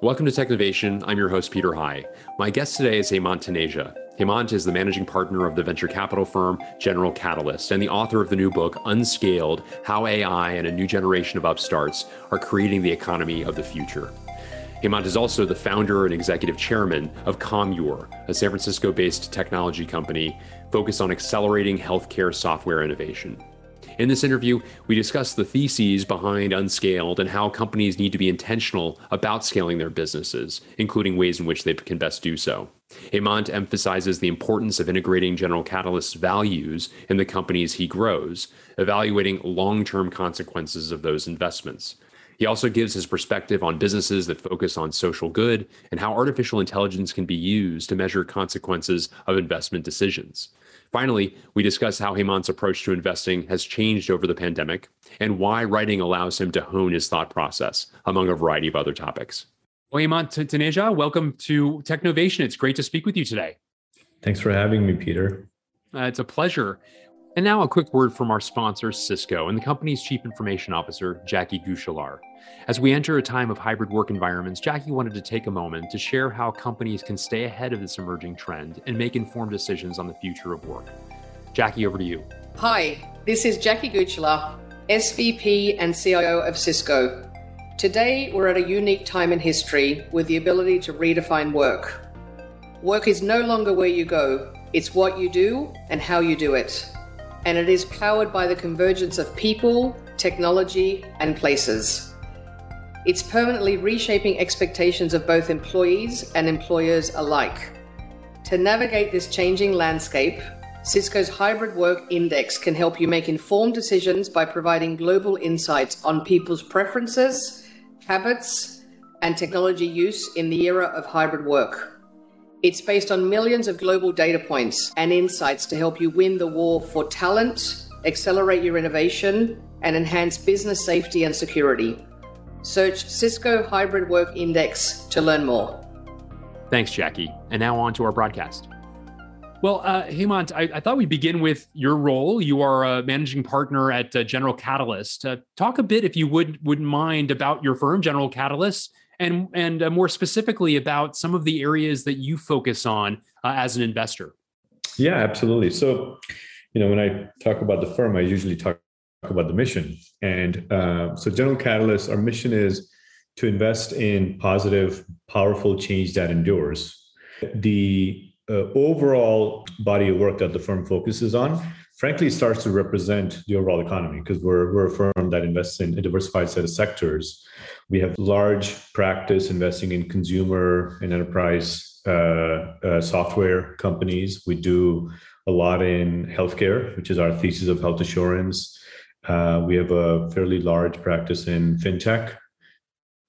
Welcome to Technovation. I'm your host, Peter High. My guest today is Hemant Taneja. Hemant is the managing partner of the venture capital firm General Catalyst and the author of the new book, Unscaled How AI and a New Generation of Upstarts Are Creating the Economy of the Future. Hemant is also the founder and executive chairman of Commure, a San Francisco based technology company focused on accelerating healthcare software innovation. In this interview, we discuss the theses behind Unscaled and how companies need to be intentional about scaling their businesses, including ways in which they can best do so. Hemant emphasizes the importance of integrating General Catalyst's values in the companies he grows, evaluating long term consequences of those investments. He also gives his perspective on businesses that focus on social good and how artificial intelligence can be used to measure consequences of investment decisions. Finally, we discuss how Hemant's approach to investing has changed over the pandemic and why writing allows him to hone his thought process, among a variety of other topics. Well, Hemant Taneja, welcome to Technovation. It's great to speak with you today. Thanks for having me, Peter. Uh, it's a pleasure. And now a quick word from our sponsor, Cisco, and the company's Chief Information Officer, Jackie Guichelaar. As we enter a time of hybrid work environments, Jackie wanted to take a moment to share how companies can stay ahead of this emerging trend and make informed decisions on the future of work. Jackie, over to you. Hi, this is Jackie Guichelaar, SVP and CIO of Cisco. Today, we're at a unique time in history with the ability to redefine work. Work is no longer where you go, it's what you do and how you do it and it is powered by the convergence of people, technology, and places. It's permanently reshaping expectations of both employees and employers alike. To navigate this changing landscape, Cisco's Hybrid Work Index can help you make informed decisions by providing global insights on people's preferences, habits, and technology use in the era of hybrid work. It's based on millions of global data points and insights to help you win the war for talent, accelerate your innovation, and enhance business safety and security. Search Cisco Hybrid Work Index to learn more. Thanks, Jackie. And now on to our broadcast. Well, uh, Hemant, I, I, thought we'd begin with your role. You are a managing partner at uh, General Catalyst. Uh, talk a bit, if you would wouldn't mind, about your firm, General Catalyst, and and uh, more specifically about some of the areas that you focus on uh, as an investor. Yeah, absolutely. So, you know, when I talk about the firm, I usually talk about the mission. And uh, so, General Catalyst, our mission is to invest in positive, powerful change that endures. The uh, overall body of work that the firm focuses on frankly starts to represent the overall economy because we're, we're a firm that invests in a diversified set of sectors. We have large practice investing in consumer and enterprise uh, uh, software companies. We do a lot in healthcare, which is our thesis of health assurance. Uh, we have a fairly large practice in fintech,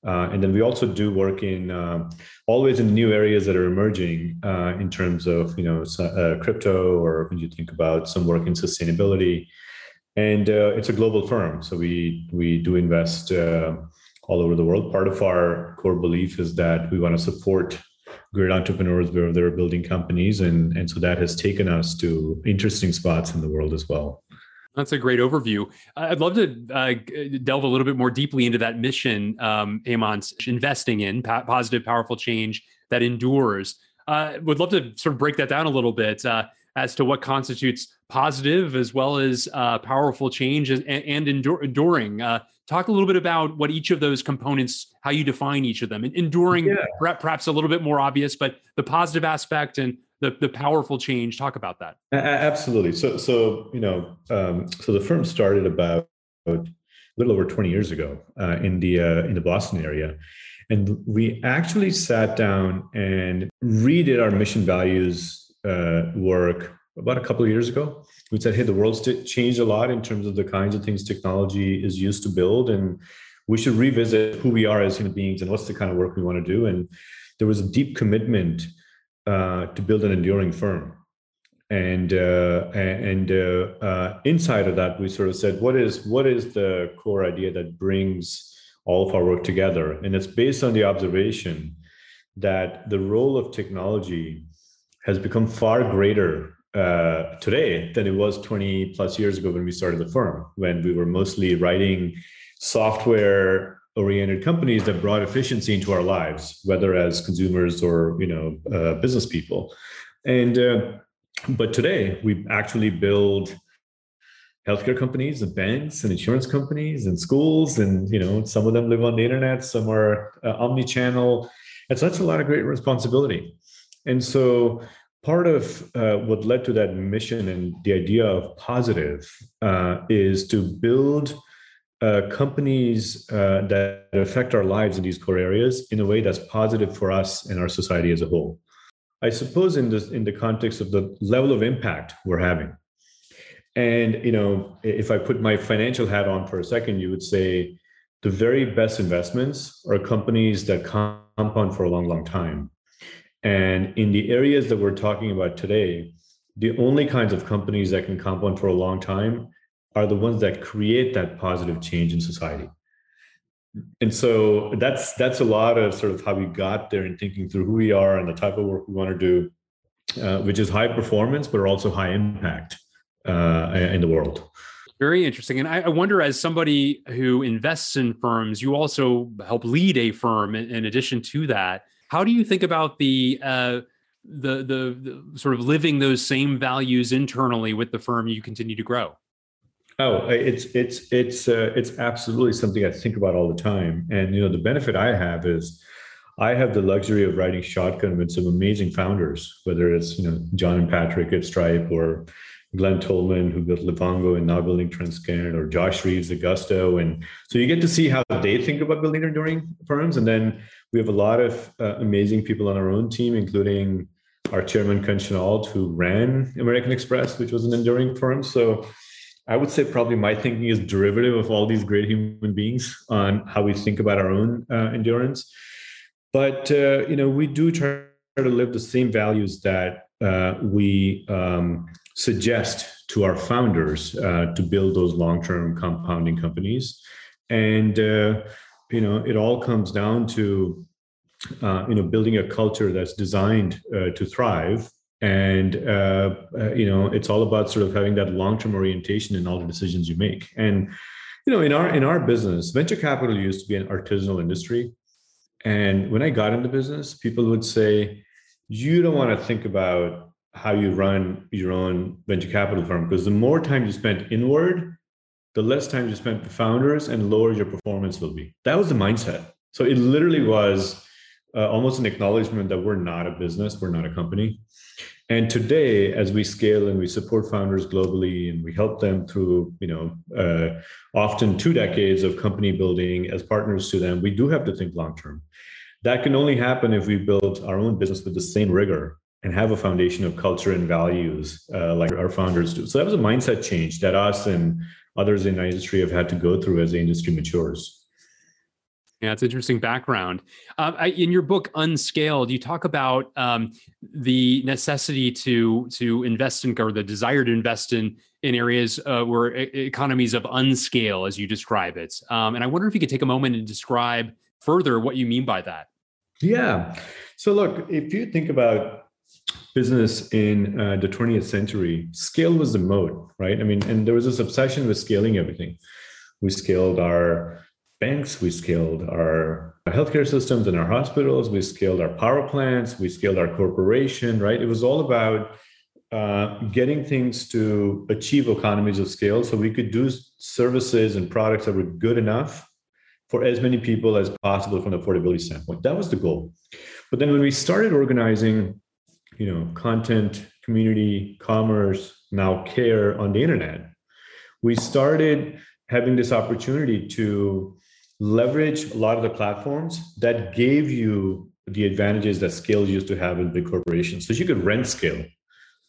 uh, and then we also do work in uh, always in new areas that are emerging uh, in terms of you know uh, crypto or when you think about some work in sustainability. And uh, it's a global firm, so we we do invest uh, all over the world. Part of our core belief is that we want to support great entrepreneurs where they're building companies, and and so that has taken us to interesting spots in the world as well. That's a great overview. I'd love to uh, delve a little bit more deeply into that mission, um, Hemant's investing in positive, powerful change that endures. Uh, would love to sort of break that down a little bit uh, as to what constitutes positive as well as uh, powerful change and, and endure, enduring. Uh, talk a little bit about what each of those components, how you define each of them. Enduring, yeah. perhaps a little bit more obvious, but the positive aspect and the, the powerful change. Talk about that. Absolutely. So, so you know, um, so the firm started about a little over 20 years ago uh, in the uh, in the Boston area, and we actually sat down and redid our mission values uh, work about a couple of years ago. We said, "Hey, the world's changed a lot in terms of the kinds of things technology is used to build, and we should revisit who we are as human beings and what's the kind of work we want to do." And there was a deep commitment uh, to build an enduring firm. And uh, and uh, uh, inside of that, we sort of said, what is what is the core idea that brings all of our work together? And it's based on the observation that the role of technology has become far greater uh, today than it was 20 plus years ago when we started the firm, when we were mostly writing software oriented companies that brought efficiency into our lives, whether as consumers or you know uh, business people. And uh, but today we actually build healthcare companies and banks and insurance companies and schools and you know some of them live on the internet some are uh, omni-channel and so that's a lot of great responsibility and so part of uh, what led to that mission and the idea of positive uh, is to build uh, companies uh, that affect our lives in these core areas in a way that's positive for us and our society as a whole. I suppose in this in the context of the level of impact we're having. And you know, if I put my financial hat on for a second, you would say the very best investments are companies that compound for a long, long time. And in the areas that we're talking about today, the only kinds of companies that can compound for a long time are the ones that create that positive change in society. And so that's that's a lot of sort of how we got there and thinking through who we are and the type of work we want to do uh, which is high performance but also high impact uh, in the world. Very interesting. And I, I, wonder as somebody who invests in firms you also help lead a firm in, in addition to that. How do you think about the uh, the, the the sort of living those same values internally with the firm you continue to grow Oh, it's it's it's uh, it's absolutely something I think about all the time. And you know, the benefit I have is I have the luxury of writing shotgun with some amazing founders, whether it's you know John and Patrick at Stripe or Glen Tullman, who built Livongo and now building Transcarent, or Josh Reeves at Gusto, and so you get to see how they think about building enduring firms. And then we have a lot of uh, amazing people on our own team, including our chairman Ken Chenault, who ran American Express, which was an enduring firm. So I would say probably my thinking is derivative of all these great human beings on how we think about our own uh, endurance. But uh, you know, we do try to live the same values that uh, we um, suggest to our founders uh, to build those long-term compounding companies, and uh, you know, it all comes down to uh, you know building a culture that's designed to thrive and uh, uh, you know it's all about sort of having that long-term orientation in all the decisions you make. And you know in our in our business venture capital used to be an artisanal industry. And when i got into business people would say you don't want to think about how you run your own venture capital firm because the more time you spend inward the less time you spend with founders and lower your performance will be. That was the mindset. So it literally was uh, almost an acknowledgement that we're not a business, we're not a company. And today, as we scale and we support founders globally, and we help them through, you know, uh, often two decades of company building as partners to them, we do have to think long term. That can only happen if we build our own business with the same rigor and have a foundation of culture and values uh, like our founders do. So that was a mindset change that us and others in the industry have had to go through as the industry matures. Yeah, it's interesting background. Uh, I, in your book Unscaled, you talk about um, the necessity to to invest in or the desire to invest in in areas uh, where economies of unscale, as you describe it. Um, and I wonder if you could take a moment and describe further what you mean by that. Yeah. So look, if you think about business in uh, the 20th century, scale was the mode, right? I mean, and there was this obsession with scaling everything. We scaled our banks, we scaled our healthcare systems and our hospitals, we scaled our power plants, we scaled our corporation, right? It was all about uh, getting things to achieve economies of scale so we could do services and products that were good enough for as many people as possible from an affordability standpoint. That was the goal. But then when we started organizing, you know, content, community, commerce, now care on the internet, we started having this opportunity to leverage a lot of the platforms that gave you the advantages that scale used to have in big corporations. So you could rent scale.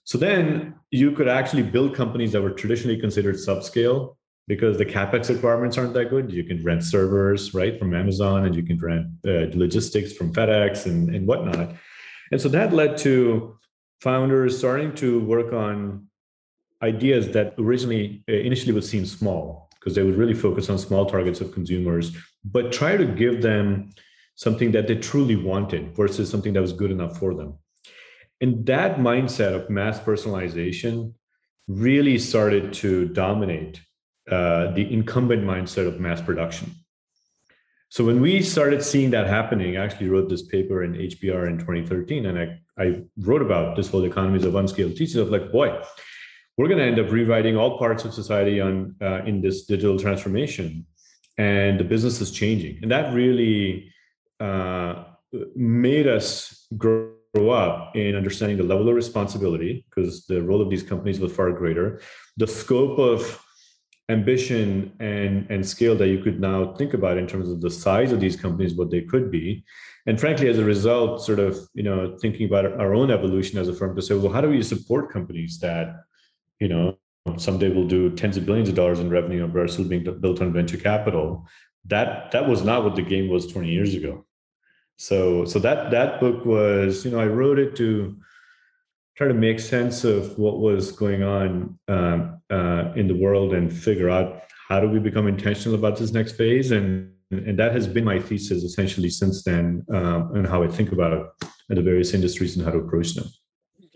So then you could actually build companies that were traditionally considered subscale because the capex requirements aren't that good. You can rent servers, right, from Amazon, and you can rent uh, logistics from FedEx and, and whatnot. And so that led to founders starting to work on ideas that originally uh, initially would seem small because they would really focus on small targets of consumers, but try to give them something that they truly wanted versus something that was good enough for them. And that mindset of mass personalization really started to dominate uh, the incumbent mindset of mass production. So when we started seeing that happening, I actually wrote this paper in HBR in 2013, and I, I wrote about this whole economies of unscaled teaching of like, boy, we're going to end up rewriting all parts of society on uh, in this digital transformation, and the business is changing, and that really uh, made us grow up in understanding the level of responsibility because the role of these companies was far greater, the scope of ambition and and scale that you could now think about in terms of the size of these companies what they could be. And frankly as a result sort of you know thinking about our own evolution as a firm to say well how do we support companies that you know someday we'll do tens of billions of dollars in revenue but are still being built on venture capital. That that was not what the game was 20 years ago. So so that that book was you know i wrote it to try to make sense of what was going on um, uh, in the world and figure out how do we become intentional about this next phase. And and that has been my thesis essentially since then um, and how i think about the various industries and how to approach them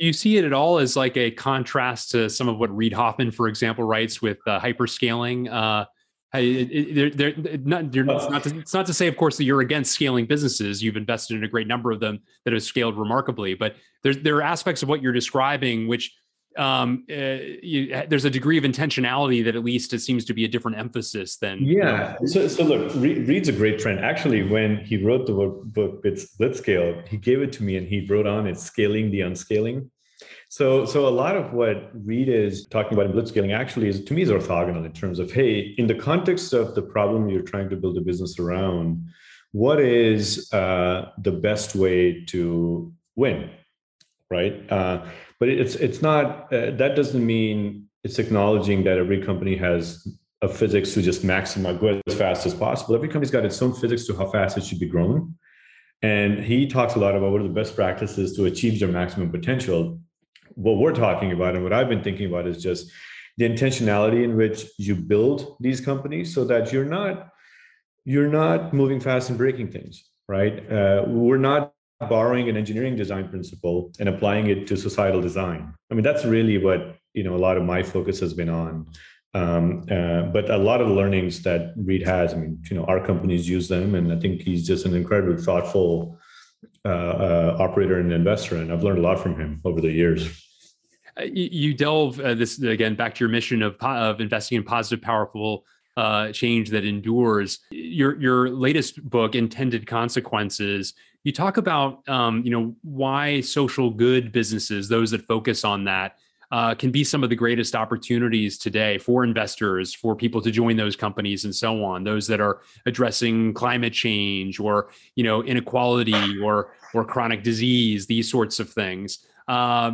you see it at all as like a contrast to some of what reid hoffman for example writes with uh, hyperscaling uh, not, it's, not to, it's not to say, of course, that you're against scaling businesses. You've invested in a great number of them that have scaled remarkably. But there's, there are aspects of what you're describing which um, uh, you, there's a degree of intentionality that at least it seems to be a different emphasis than. Yeah. You know. so, so look, Reid's a great friend. Actually, when he wrote the book, book Blitzscale, he gave it to me and he wrote on it, Scaling the Unscaling. So, so a lot of what Reid is talking about in blitzscaling actually is to me is orthogonal in terms of hey, in the context of the problem you're trying to build a business around, what is uh, the best way to win, right? Uh, but it's it's not uh, that doesn't mean it's acknowledging that every company has a physics to just maximize go as fast as possible. Every company's got its own physics to how fast it should be growing. And he talks a lot about what are the best practices to achieve their maximum potential what we're talking about and what I've been thinking about is just the intentionality in which you build these companies so that you're not you're not moving fast and breaking things right uh, we're not borrowing an engineering design principle and applying it to societal design i mean that's really what you know a lot of my focus has been on um, uh, but a lot of the learnings that Reid has i mean you know our companies use them and i think he's just an incredibly thoughtful uh, uh, operator and investor, and I've learned a lot from him over the years. Uh, you delve uh, this again back to your mission of of investing in positive, powerful uh, change that endures. Your your latest book, Intended Consequences, you talk about um, you know why social good businesses, those that focus on that, uh, can be some of the greatest opportunities today for investors, for people to join those companies and so on. Those that are addressing climate change or you know inequality or or chronic disease, these sorts of things. Uh,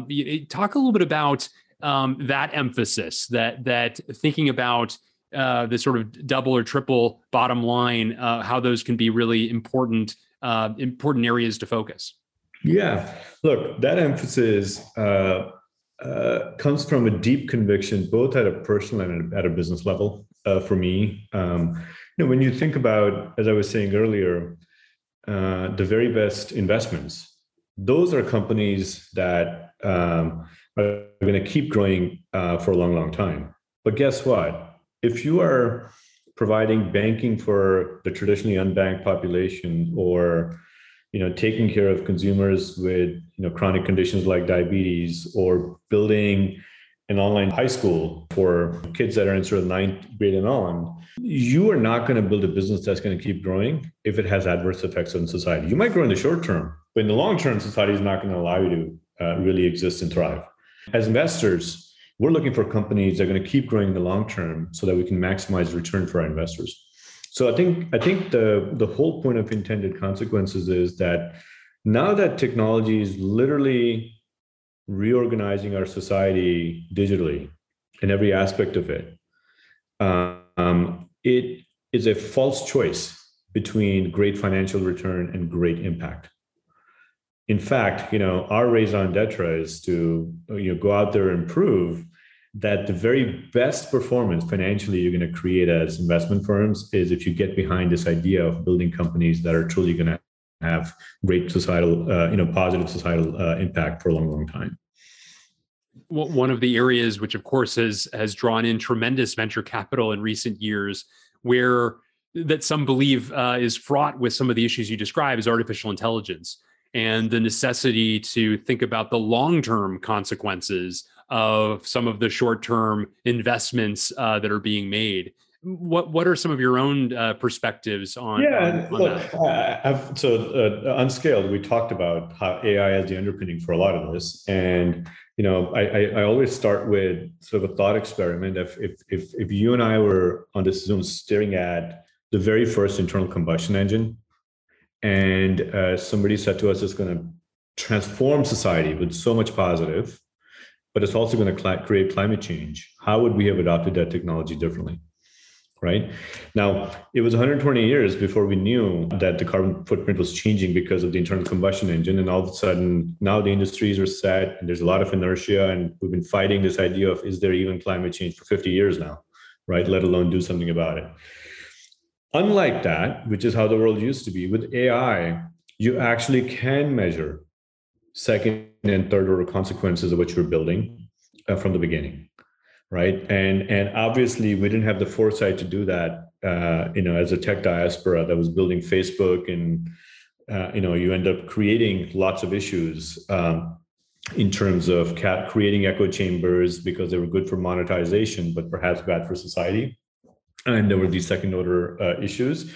talk a little bit about um, that emphasis that that thinking about uh, the sort of double or triple bottom line, uh, how those can be really important uh, important areas to focus. Yeah, look, that emphasis uh, uh, comes from a deep conviction, both at a personal and at a business level. Uh, for me, um, you know, when you think about, as I was saying earlier, uh, the very best investments, those are companies that um, are going to keep growing uh, for a long, long time. But guess what? If you are providing banking for the traditionally unbanked population or you know taking care of consumers with you know chronic conditions like diabetes or building an online high school for kids that are in sort of ninth grade and on you are not going to build a business that's going to keep growing if it has adverse effects on society. You might grow in the short term but in the long term society is not going to allow you to uh, really exist and thrive. As investors we're looking for companies that are going to keep growing in the long term so that we can maximize return for our investors so I think I think the the whole point of intended consequences is that now that technology is literally reorganizing our society digitally in every aspect of it, um, it is a false choice between great financial return and great impact. In fact, you know, our raison d'etre is to you know go out there and prove that the very best performance financially you're going to create as investment firms is if you get behind this idea of building companies that are truly going to have great societal, uh, you know, positive societal uh, impact for a long, long time. One of the areas, which of course has has drawn in tremendous venture capital in recent years, where that some believe uh, is fraught with some of the issues you describe is artificial intelligence and the necessity to think about the long-term consequences of some of the short-term investments uh, that are being made. What what are some of your own uh, perspectives on? Yeah, on, on look, so uh, unscaled. We talked about how AI is the underpinning for a lot of this, and you know, I, I, I always start with sort of a thought experiment. If if if if you and I were on this Zoom staring at the very first internal combustion engine, and uh, somebody said to us, "It's going to transform society with so much positive." but it's also going to cl- create climate change. How would we have adopted that technology differently? Right now, it was 120 years before we knew that the carbon footprint was changing because of the internal combustion engine. And all of a sudden, now the industries are set and there's a lot of inertia. And we've been fighting this idea of is there even climate change for 50 years now, right? Let alone do something about it. Unlike that, which is how the world used to be, with AI, you actually can measure second and third order consequences of what you're building uh, from the beginning right? And and obviously we didn't have the foresight to do that uh, you know as a tech diaspora that was building facebook and uh, you know you end up creating lots of issues um, in terms of cat creating echo chambers because they were good for monetization but perhaps bad for society and there were these second order uh, issues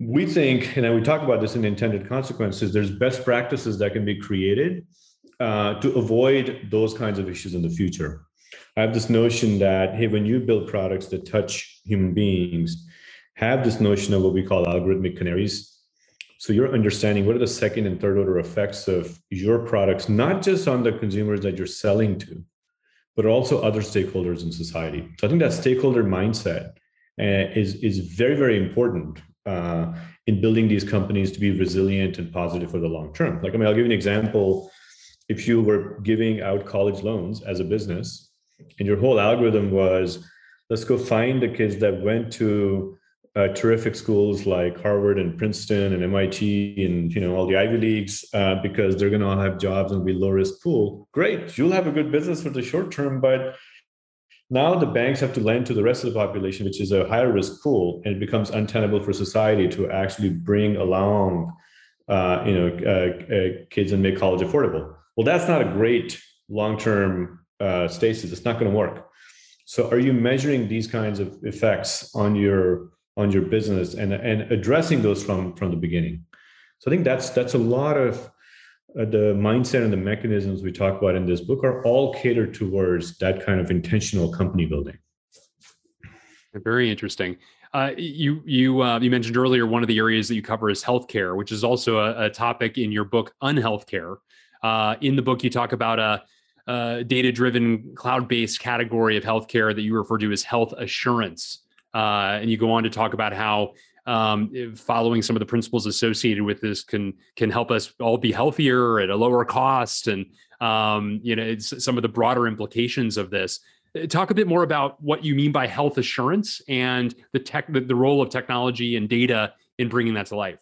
we think, and we talk about this in intended consequences, there's best practices that can be created uh, to avoid those kinds of issues in the future. I have this notion that, hey, when you build products that touch human beings, have this notion of what we call algorithmic canaries. So you're understanding what are the second and third order effects of your products, not just on the consumers that you're selling to, but also other stakeholders in society. So I think that stakeholder mindset uh, is, is very, very important uh, in building these companies to be resilient and positive for the long term. Like, I mean, I'll give you an example. If you were giving out college loans as a business, and your whole algorithm was, let's go find the kids that went to uh, terrific schools like Harvard and Princeton and MIT and you know all the Ivy leagues uh, because they're going to all have jobs and be low risk pool. Great, you'll have a good business for the short term, but now the banks have to lend to the rest of the population, which is a higher risk pool, and it becomes untenable for society to actually bring along, uh, you know, uh, uh, kids and make college affordable. Well, that's not a great long-term uh, stasis. It's not going to work. So, are you measuring these kinds of effects on your on your business and and addressing those from from the beginning? So, I think that's that's a lot of uh, the mindset and the mechanisms we talk about in this book are all catered towards that kind of intentional company building. Very interesting. Uh, you you uh, you mentioned earlier one of the areas that you cover is healthcare, which is also a, a topic in your book, Unhealthcare. Uh, in the book, you talk about a, a data-driven, cloud-based category of healthcare that you refer to as health assurance, uh, and you go on to talk about how um, following some of the principles associated with this can can help us all be healthier at a lower cost and um, you know some of the broader implications of this. Uh, talk a bit more about what you mean by health assurance and the tech the, the role of technology and data in bringing that to life.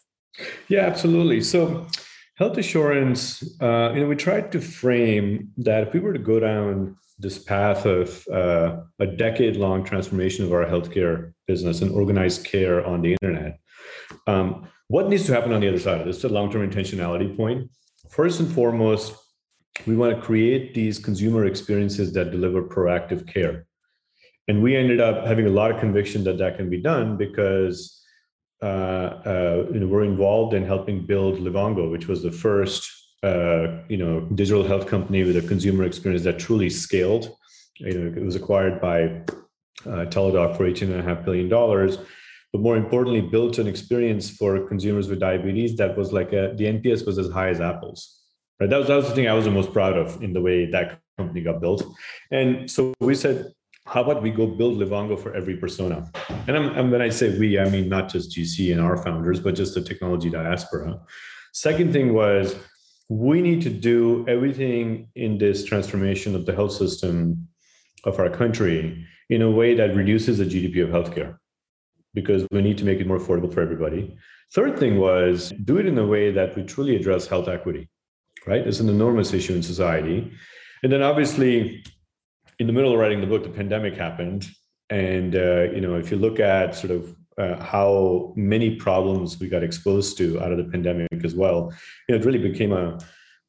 Yeah absolutely. So health assurance uh, you know we tried to frame that if we were to go down this path of uh, a decade long transformation of our healthcare business and organized care on the internet. Um, what needs to happen on the other side of this? The long term intentionality point. First and foremost, we want to create these consumer experiences that deliver proactive care. And we ended up having a lot of conviction that that can be done because uh, uh, you know, we're involved in helping build Livongo, which was the first uh, you know digital health company with a consumer experience that truly scaled. You know, it was acquired by uh, Teladoc for eighteen and a half billion dollars, but more importantly, built an experience for consumers with diabetes that was like a, the NPS was as high as Apple's. Right, that was that was the thing I was the most proud of in the way that company got built. And so we said, how about we go build Livongo for every persona? And, I'm, and when I say we, I mean not just GC and our founders, but just the technology diaspora. Second thing was we need to do everything in this transformation of the health system of our country in a way that reduces the GDP of healthcare because we need to make it more affordable for everybody. Third thing was do it in a way that we truly address health equity, right? It's an enormous issue in society. And then obviously, in the middle of writing the book, the pandemic happened. And, uh, you know, if you look at sort of uh, how many problems we got exposed to out of the pandemic as well. You know, it really became a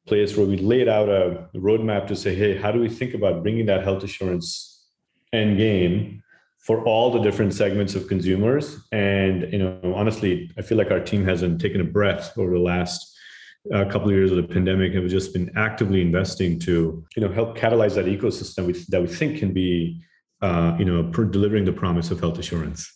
place where we laid out a roadmap to say, hey, how do we think about bringing that health assurance end game for all the different segments of consumers? And you know, honestly, I feel like our team hasn't taken a breath over the last a couple of years of the pandemic and we've just been actively investing to you know help catalyze that ecosystem that we think can be uh, you know delivering the promise of health assurance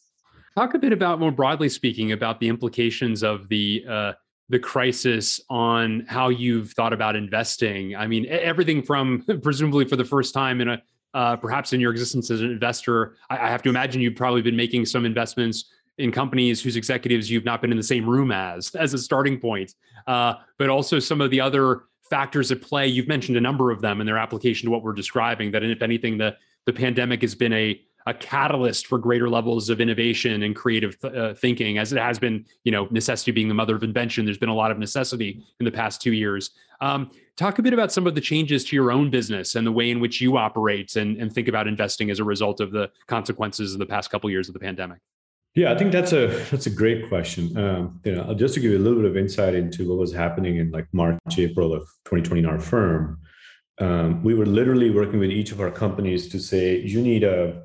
talk a bit about more broadly speaking about the implications of the uh, the crisis on how you've thought about investing. I mean everything from presumably for the first time in a uh, perhaps in your existence as an investor I, I have to imagine you've probably been making some investments in companies whose executives you've not been in the same room as as a starting point. Uh, but also some of the other factors at play. You've mentioned a number of them and their application to what we're describing that if anything the the pandemic has been a a catalyst for greater levels of innovation and creative th- uh, thinking as it has been you know necessity being the mother of invention. There's been a lot of necessity in the past two years. Um, talk a bit about some of the changes to your own business and the way in which you operate and, and think about investing as a result of the consequences of the past couple years of the pandemic. Yeah, I think that's a that's a great question. Um, you know, just to give you a little bit of insight into what was happening in like March, April of 2020 in our firm, um, we were literally working with each of our companies to say you need a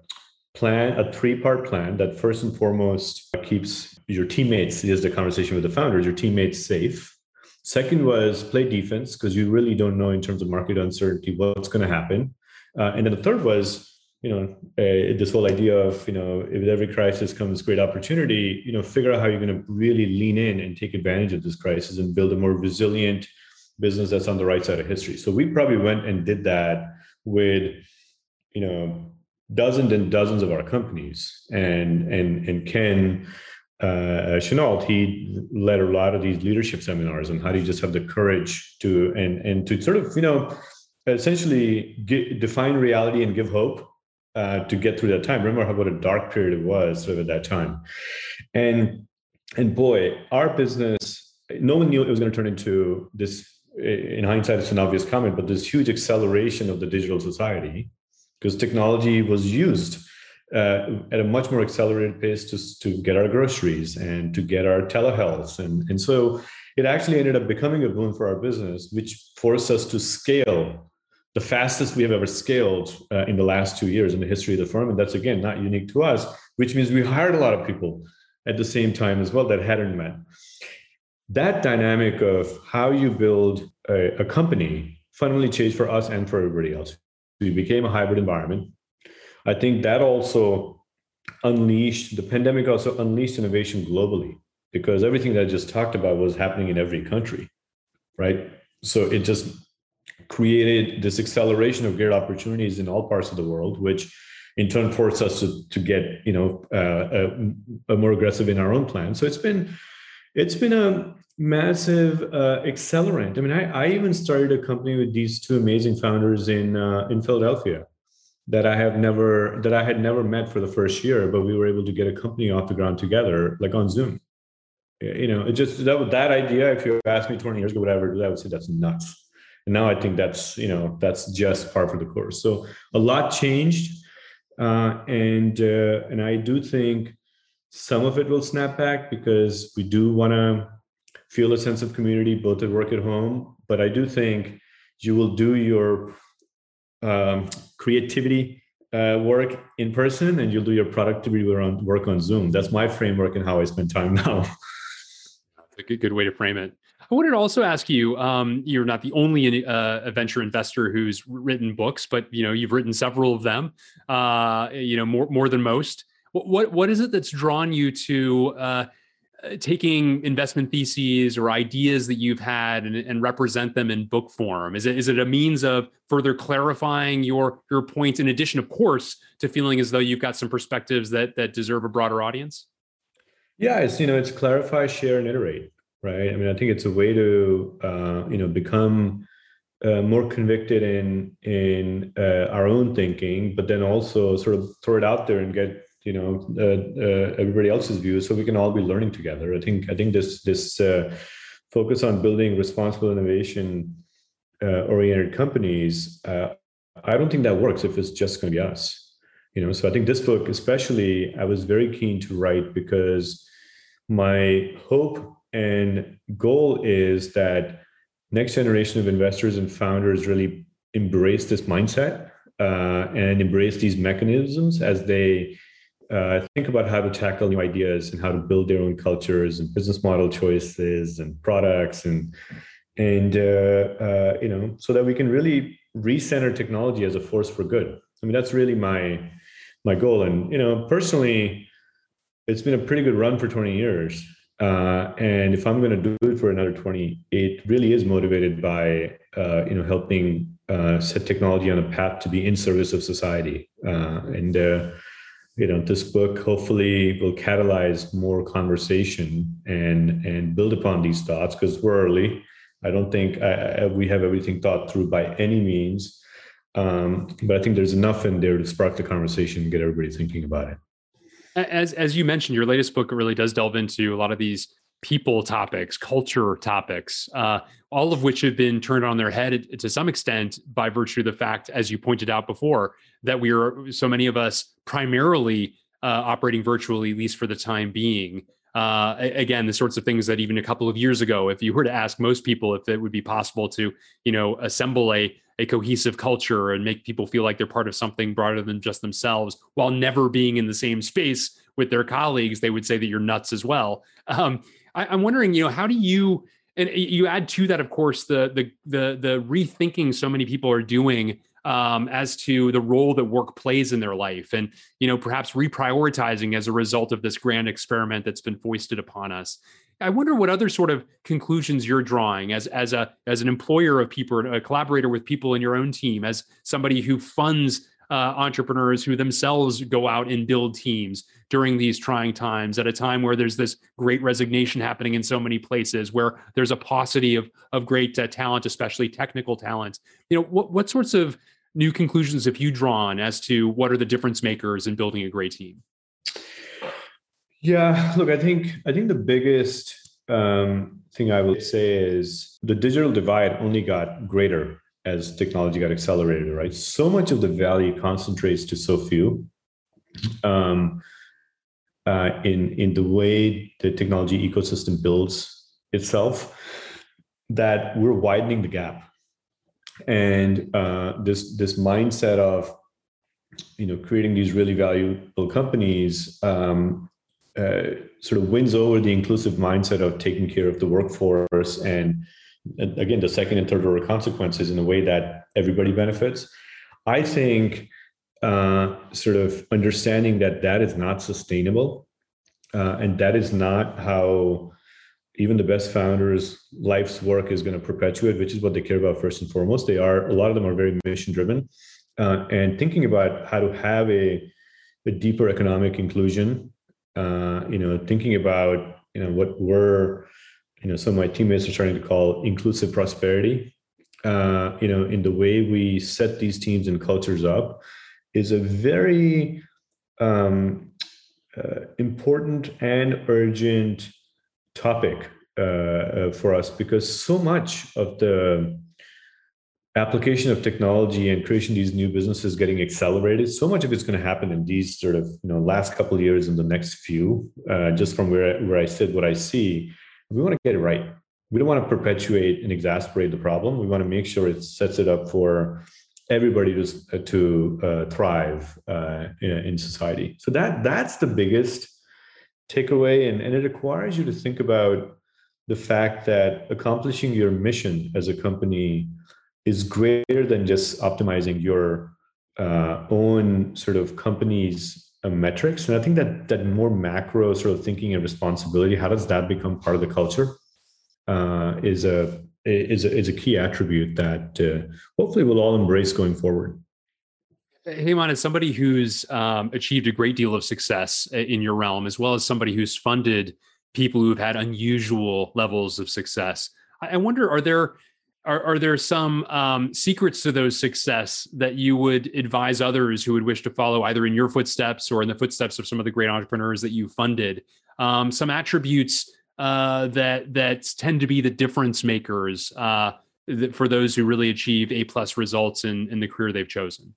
plan, a three-part plan that first and foremost keeps your teammates. Here's the conversation with the founders: your teammates safe. Second was play defense because you really don't know in terms of market uncertainty what's going to happen. Uh, and then the third was you know uh, this whole idea of you know with every crisis comes great opportunity you know figure out how you're going to really lean in and take advantage of this crisis and build a more resilient business that's on the right side of history so we probably went and did that with you know dozens and dozens of our companies and and and ken uh, Chenault, he led a lot of these leadership seminars on how do you just have the courage to and and to sort of you know essentially get, define reality and give hope uh, to get through that time. Remember how what a dark period it was sort of at that time, and and boy, our business. No one knew it was going to turn into this. In hindsight, it's an obvious comment, but this huge acceleration of the digital society because technology was used uh, at a much more accelerated pace to, to get our groceries and to get our telehealth. And, and so it actually ended up becoming a boon for our business, which forced us to scale the fastest we have ever scaled uh, in the last two years in the history of the firm. And that's again not unique to us, which means we hired a lot of people at the same time as well that hadn't met. That dynamic of how you build a, a company fundamentally changed for us and for everybody else. We became a hybrid environment. I think that also unleashed the pandemic also unleashed innovation globally because everything that I just talked about was happening in every country, right? So it just created this acceleration of great opportunities in all parts of the world, which in turn forced us to, to get you know uh, more aggressive in our own plan. So it's been it's been a massive uh, accelerant. I mean, I, I, even started a company with these two amazing founders in uh, in Philadelphia that I have never that I had never met for the first year, but we were able to get a company off the ground together, like on Zoom. You know, it just that that idea. If you asked me 20 years ago, would I ever do that? I would say that's nuts and now I think that's you know that's just par for the course. So a lot changed, uh, and uh, and I do think some of it will snap back because we do want to feel a sense of community both at work at home. But I do think you will do your um, creativity uh, work in person and you'll do your productivity work on Zoom. That's my framework and how I spend time now. That's a good, good way to frame it. I wanted to also ask you. Um, you're not the only uh, venture investor who's written books, but you know you've written several of them. Uh, you know more more than most. What what, what is it that's drawn you to uh, taking investment theses or ideas that you've had and, and, represent them in book form? Is it is it a means of further clarifying your your points? In addition, of course, to feeling as though you've got some perspectives that that deserve a broader audience. Yeah, it's you know it's clarify, share, and iterate right? I mean, I think it's a way to uh, you know become uh, more convicted in in uh, our own thinking, but then also sort of throw it out there and get you know uh, uh, everybody else's views, so we can all be learning together. I think I think this this uh, focus on building responsible innovation oriented companies. I don't think that works if it's just going to be us. you know so i think this book especially i was very keen to write because my hope and goal is that next generation of investors and founders really embrace this mindset uh, and embrace these mechanisms as they uh, think about how to tackle new ideas and how to build their own cultures and business model choices and products and and uh, uh you know so that we can really recenter technology as a force for good. I mean that's really my my goal. And you know personally, it's been a pretty good run for 20 years. Uh, and if I'm going to do it for another 20, it really is motivated by uh, you know helping uh, set technology on a path to be in service of society. Uh, and uh, you know this book hopefully will catalyze more conversation and and build upon these thoughts because we're early. I don't think I, I, we have everything thought through by any means, um, but I think there's enough in there to spark the conversation and get everybody thinking about it as as you mentioned, your latest book really does delve into a lot of these people topics, culture topics, uh, all of which have been turned on their head to some extent by virtue of the fact, as you pointed out before, that we are so many of us primarily uh, operating virtually, at least for the time being. Uh, again, the sorts of things that even a couple of years ago, if you were to ask most people if it would be possible to, you know, assemble a a cohesive culture and make people feel like they're part of something broader than just themselves while never being in the same space with their colleagues, they would say that you're nuts as well. Um, I, am wondering, you know, how do you and you add to that, of course, the the the the rethinking so many people are doing um, as to the role that work plays in their life, and you know, perhaps reprioritizing as a result of this grand experiment that's been foisted upon us. I wonder what other sort of conclusions you're drawing as as a as an employer of people, a collaborator with people in your own team, as somebody who funds uh, entrepreneurs who themselves go out and build teams during these trying times at a time where there's this great resignation happening in so many places where there's a paucity of of great uh, talent especially technical talent you know what what sorts of new conclusions have you drawn as to what are the difference makers in building a great team yeah, look, I think I think the biggest um, thing I would say is the digital divide only got greater as technology got accelerated. Right, so much of the value concentrates to so few. Um, uh, in in the way the technology ecosystem builds itself, that we're widening the gap, and uh, this this mindset of you know creating these really valuable companies um, uh, sort of wins over the inclusive mindset of taking care of the workforce and, and again the second and third order consequences in a way that everybody benefits. I think uh, sort of understanding that that is not sustainable uh, and that is not how even the best founders life's work is going to perpetuate which is what they care about first and foremost they are a lot of them are very mission driven uh, and thinking about how to have a, a deeper economic inclusion uh, you know, thinking about you know what we're you know some of my teammates are starting to call inclusive prosperity. Uh, you know, in the way we set these teams and cultures up, is a very um, uh, important and urgent topic uh, uh, for us because so much of the application of technology and creation of these new businesses getting accelerated so much of it's going to happen in these sort of you know last couple of years and the next few uh, just from where, where i sit what i see. We want to get it right. We don't want to perpetuate and exasperate the problem. We want to make sure it sets it up for everybody to, to uh, thrive uh, in, in, society so that that's the biggest takeaway and, and it requires you to think about the fact that accomplishing your mission as a company is greater than just optimizing your uh, own sort of company's uh, metrics. And I think that that more macro sort of thinking and responsibility, how does that become part of the culture, uh, is a is a, is a key attribute that uh, hopefully we'll all embrace going forward. Hemant, as somebody who's um, achieved a great deal of success in your realm, as well as somebody who's funded people who've had unusual levels of success, I wonder: are there are, are there some um, secrets to those success that you would advise others who would wish to follow either in your footsteps or in the footsteps of some of the great entrepreneurs that you funded? Um, some attributes uh, that that tend to be the difference makers uh, for those who really achieve A plus results in, in the career they've chosen.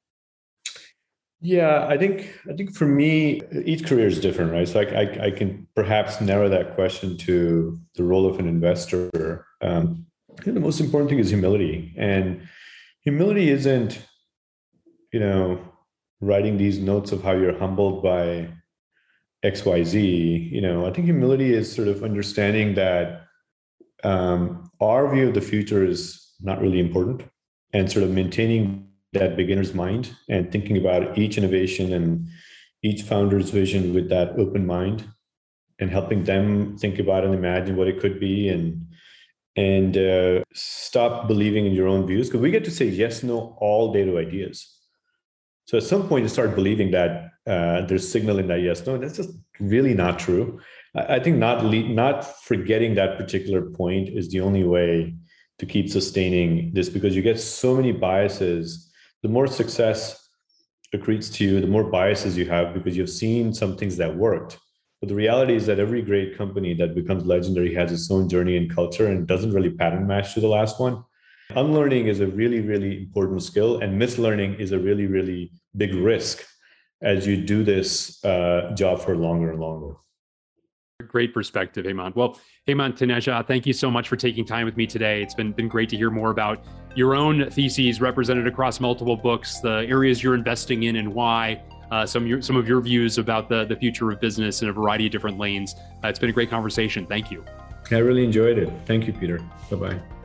Yeah, I think I think for me, each career is different, right? So I, I, I can perhaps narrow that question to the role of an investor. Um, the most important thing is humility, and humility isn't, you know, writing these notes of how you're humbled by X Y Z. You know, I think humility is sort of understanding that um, our view of the future is not really important, and sort of maintaining that beginner's mind and thinking about each innovation and each founder's vision with that open mind and helping them think about and imagine what it could be and and uh, stop believing in your own views because we get to say yes no all day to ideas so at some point you start believing that uh, there's signal in that yes no that's just really not true i, I think not le- not forgetting that particular point is the only way to keep sustaining this because you get so many biases the more success accretes to you, the more biases you have because you've seen some things that worked. But the reality is that every great company that becomes legendary has its own journey and culture and doesn't really pattern match to the last one. Unlearning is a really, really important skill, and mislearning is a really, really big risk as you do this uh, job for longer and longer. Great perspective, Hemant. Well, Hemant Taneja, thank you so much for taking time with me today. It's been, been great to hear more about your own theses represented across multiple books, the areas you're investing in and why, uh, some, your, some of your views about the, the future of business in a variety of different lanes. Uh, it's been a great conversation. Thank you. I really enjoyed it. Thank you, Peter. Bye bye.